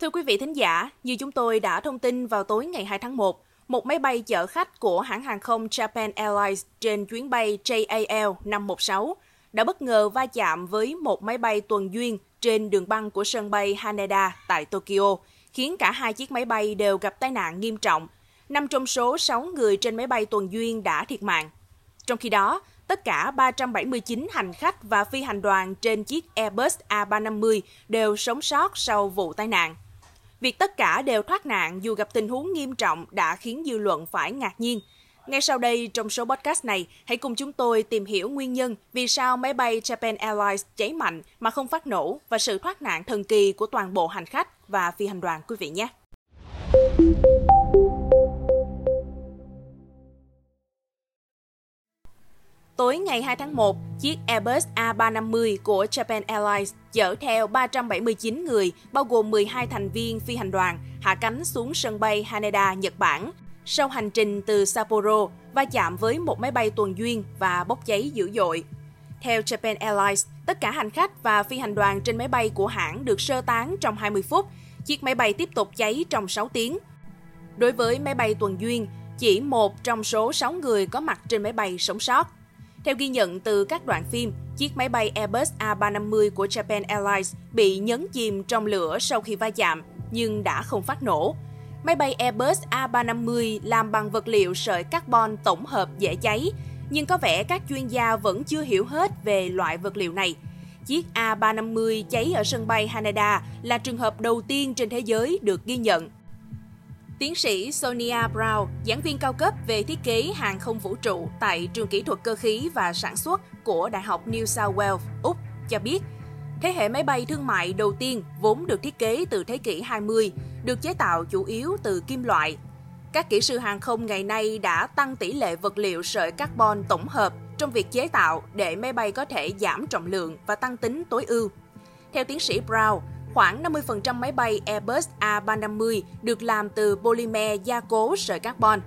Thưa quý vị thính giả, như chúng tôi đã thông tin vào tối ngày 2 tháng 1, một máy bay chở khách của hãng hàng không Japan Airlines trên chuyến bay JAL 516 đã bất ngờ va chạm với một máy bay tuần duyên trên đường băng của sân bay Haneda tại Tokyo, khiến cả hai chiếc máy bay đều gặp tai nạn nghiêm trọng. Năm trong số 6 người trên máy bay tuần duyên đã thiệt mạng. Trong khi đó, tất cả 379 hành khách và phi hành đoàn trên chiếc Airbus A350 đều sống sót sau vụ tai nạn. Việc tất cả đều thoát nạn dù gặp tình huống nghiêm trọng đã khiến dư luận phải ngạc nhiên. Ngay sau đây, trong số podcast này, hãy cùng chúng tôi tìm hiểu nguyên nhân vì sao máy bay Japan Airlines cháy mạnh mà không phát nổ và sự thoát nạn thần kỳ của toàn bộ hành khách và phi hành đoàn quý vị nhé. Tối ngày 2 tháng 1, chiếc Airbus A350 của Japan Airlines chở theo 379 người, bao gồm 12 thành viên phi hành đoàn, hạ cánh xuống sân bay Haneda, Nhật Bản. Sau hành trình từ Sapporo, va chạm với một máy bay tuần duyên và bốc cháy dữ dội. Theo Japan Airlines, tất cả hành khách và phi hành đoàn trên máy bay của hãng được sơ tán trong 20 phút. Chiếc máy bay tiếp tục cháy trong 6 tiếng. Đối với máy bay tuần duyên, chỉ một trong số 6 người có mặt trên máy bay sống sót. Theo ghi nhận từ các đoạn phim, chiếc máy bay Airbus A350 của Japan Airlines bị nhấn chìm trong lửa sau khi va chạm, nhưng đã không phát nổ. Máy bay Airbus A350 làm bằng vật liệu sợi carbon tổng hợp dễ cháy, nhưng có vẻ các chuyên gia vẫn chưa hiểu hết về loại vật liệu này. Chiếc A350 cháy ở sân bay Haneda là trường hợp đầu tiên trên thế giới được ghi nhận. Tiến sĩ Sonia Brown, giảng viên cao cấp về thiết kế hàng không vũ trụ tại trường kỹ thuật cơ khí và sản xuất của Đại học New South Wales, Úc, cho biết, thế hệ máy bay thương mại đầu tiên vốn được thiết kế từ thế kỷ 20, được chế tạo chủ yếu từ kim loại. Các kỹ sư hàng không ngày nay đã tăng tỷ lệ vật liệu sợi carbon tổng hợp trong việc chế tạo để máy bay có thể giảm trọng lượng và tăng tính tối ưu. Theo tiến sĩ Brown, khoảng 50% máy bay Airbus A350 được làm từ polymer gia cố sợi carbon.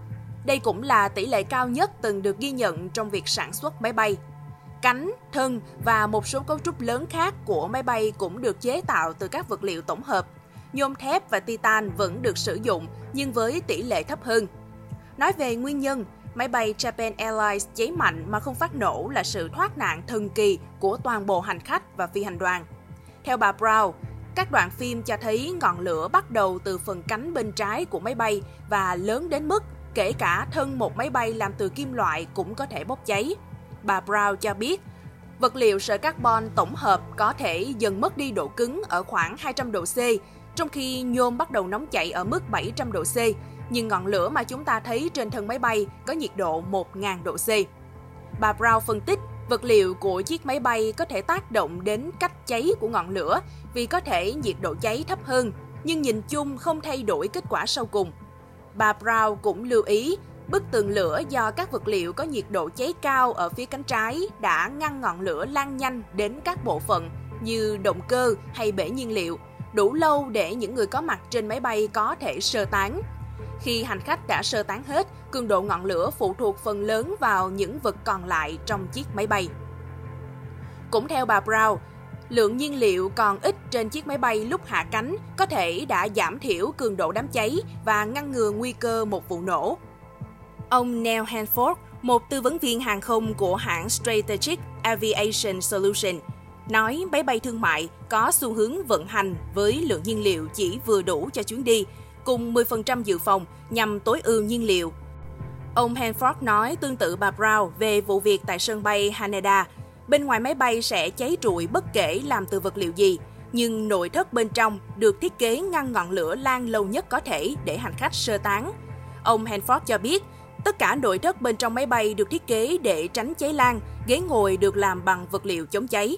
Đây cũng là tỷ lệ cao nhất từng được ghi nhận trong việc sản xuất máy bay. Cánh, thân và một số cấu trúc lớn khác của máy bay cũng được chế tạo từ các vật liệu tổng hợp. Nhôm thép và titan vẫn được sử dụng nhưng với tỷ lệ thấp hơn. Nói về nguyên nhân, máy bay Japan Airlines cháy mạnh mà không phát nổ là sự thoát nạn thần kỳ của toàn bộ hành khách và phi hành đoàn. Theo bà Brown, các đoạn phim cho thấy ngọn lửa bắt đầu từ phần cánh bên trái của máy bay và lớn đến mức kể cả thân một máy bay làm từ kim loại cũng có thể bốc cháy. Bà Brown cho biết, vật liệu sợi carbon tổng hợp có thể dần mất đi độ cứng ở khoảng 200 độ C, trong khi nhôm bắt đầu nóng chảy ở mức 700 độ C, nhưng ngọn lửa mà chúng ta thấy trên thân máy bay có nhiệt độ 1.000 độ C. Bà Brown phân tích Vật liệu của chiếc máy bay có thể tác động đến cách cháy của ngọn lửa vì có thể nhiệt độ cháy thấp hơn, nhưng nhìn chung không thay đổi kết quả sau cùng. Bà Brown cũng lưu ý, bức tường lửa do các vật liệu có nhiệt độ cháy cao ở phía cánh trái đã ngăn ngọn lửa lan nhanh đến các bộ phận như động cơ hay bể nhiên liệu, đủ lâu để những người có mặt trên máy bay có thể sơ tán. Khi hành khách đã sơ tán hết, cường độ ngọn lửa phụ thuộc phần lớn vào những vật còn lại trong chiếc máy bay. Cũng theo bà Brown, lượng nhiên liệu còn ít trên chiếc máy bay lúc hạ cánh có thể đã giảm thiểu cường độ đám cháy và ngăn ngừa nguy cơ một vụ nổ. Ông Neil Hanford, một tư vấn viên hàng không của hãng Strategic Aviation Solution, nói máy bay thương mại có xu hướng vận hành với lượng nhiên liệu chỉ vừa đủ cho chuyến đi, cùng 10% dự phòng nhằm tối ưu nhiên liệu. Ông Hanford nói tương tự bà Brown về vụ việc tại sân bay Haneda. Bên ngoài máy bay sẽ cháy trụi bất kể làm từ vật liệu gì, nhưng nội thất bên trong được thiết kế ngăn ngọn lửa lan lâu nhất có thể để hành khách sơ tán. Ông Hanford cho biết, tất cả nội thất bên trong máy bay được thiết kế để tránh cháy lan, ghế ngồi được làm bằng vật liệu chống cháy.